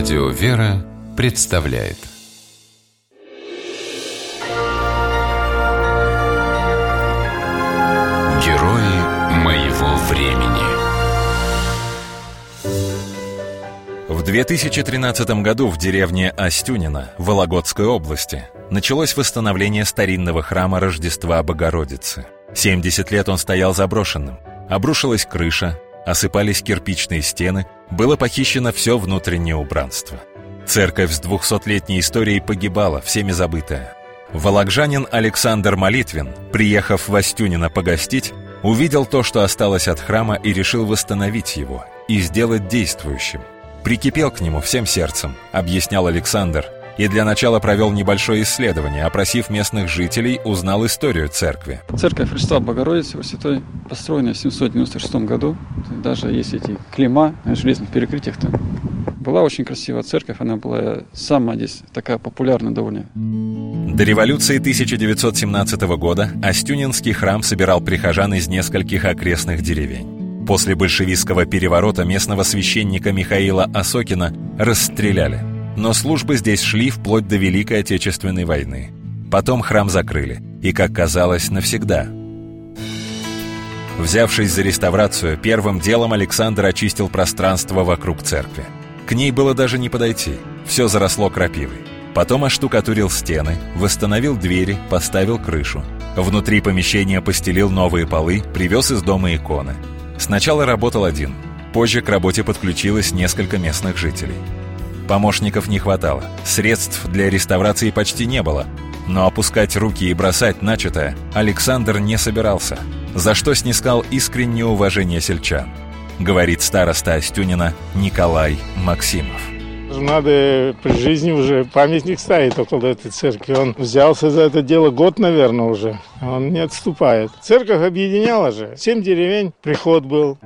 Радио «Вера» представляет Герои моего времени В 2013 году в деревне Остюнино, Вологодской области, началось восстановление старинного храма Рождества Богородицы. 70 лет он стоял заброшенным. Обрушилась крыша, осыпались кирпичные стены, было похищено все внутреннее убранство. Церковь с двухсотлетней историей погибала, всеми забытая. Вологжанин Александр Молитвин, приехав в Остюнино погостить, увидел то, что осталось от храма и решил восстановить его и сделать действующим. Прикипел к нему всем сердцем, объяснял Александр, и для начала провел небольшое исследование, опросив местных жителей, узнал историю церкви. Церковь Христа Богородицы во Святой построена в 796 году. Даже есть эти клима на железных перекрытиях там. Была очень красивая церковь, она была самая здесь такая популярная довольно. До революции 1917 года Остюнинский храм собирал прихожан из нескольких окрестных деревень. После большевистского переворота местного священника Михаила Осокина расстреляли – но службы здесь шли вплоть до Великой Отечественной войны. Потом храм закрыли, и, как казалось, навсегда. Взявшись за реставрацию, первым делом Александр очистил пространство вокруг церкви. К ней было даже не подойти, все заросло крапивой. Потом оштукатурил стены, восстановил двери, поставил крышу. Внутри помещения постелил новые полы, привез из дома иконы. Сначала работал один, позже к работе подключилось несколько местных жителей. Помощников не хватало, средств для реставрации почти не было. Но опускать руки и бросать начатое Александр не собирался, за что снискал искреннее уважение сельчан. Говорит староста Остюнина Николай Максимов. Надо при жизни уже памятник ставить около этой церкви. Он взялся за это дело год, наверное, уже. Он не отступает. Церковь объединяла же. Семь деревень, приход был.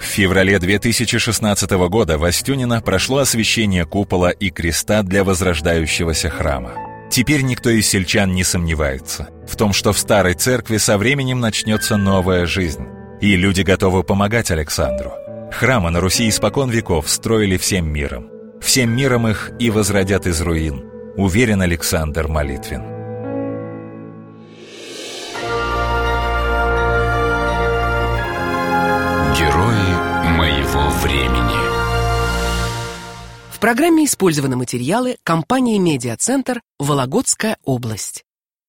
В феврале 2016 года в Остюнино прошло освящение купола и креста для возрождающегося храма. Теперь никто из сельчан не сомневается в том, что в старой церкви со временем начнется новая жизнь, и люди готовы помогать Александру. Храмы на Руси испокон веков строили всем миром. Всем миром их и возродят из руин, уверен Александр Молитвин. В программе использованы материалы компании «Медиацентр. Вологодская область».